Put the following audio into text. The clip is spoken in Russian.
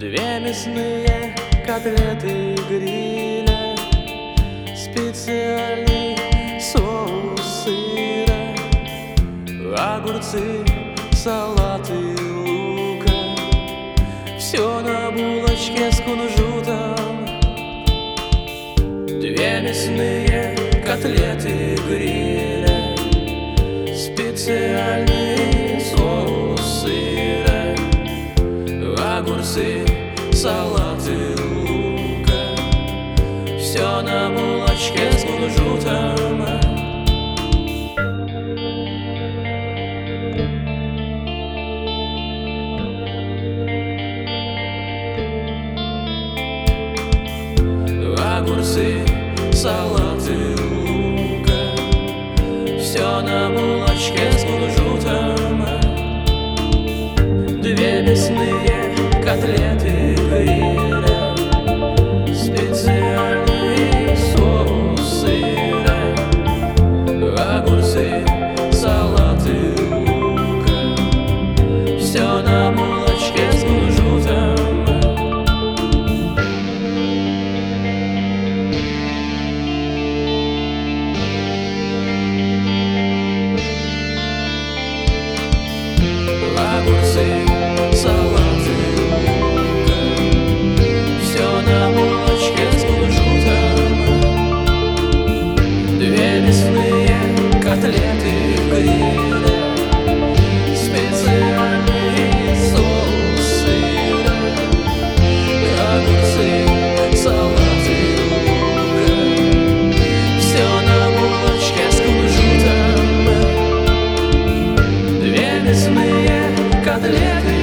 Две мясные котлеты гриля, специальный соус сыра, огурцы, салаты, лука, все на булочке с кунжутом. Две мясные котлеты гриля, специальный соус сыра, огурцы, салат и лука Все на булочке с кунжутом Огурцы, салат another living.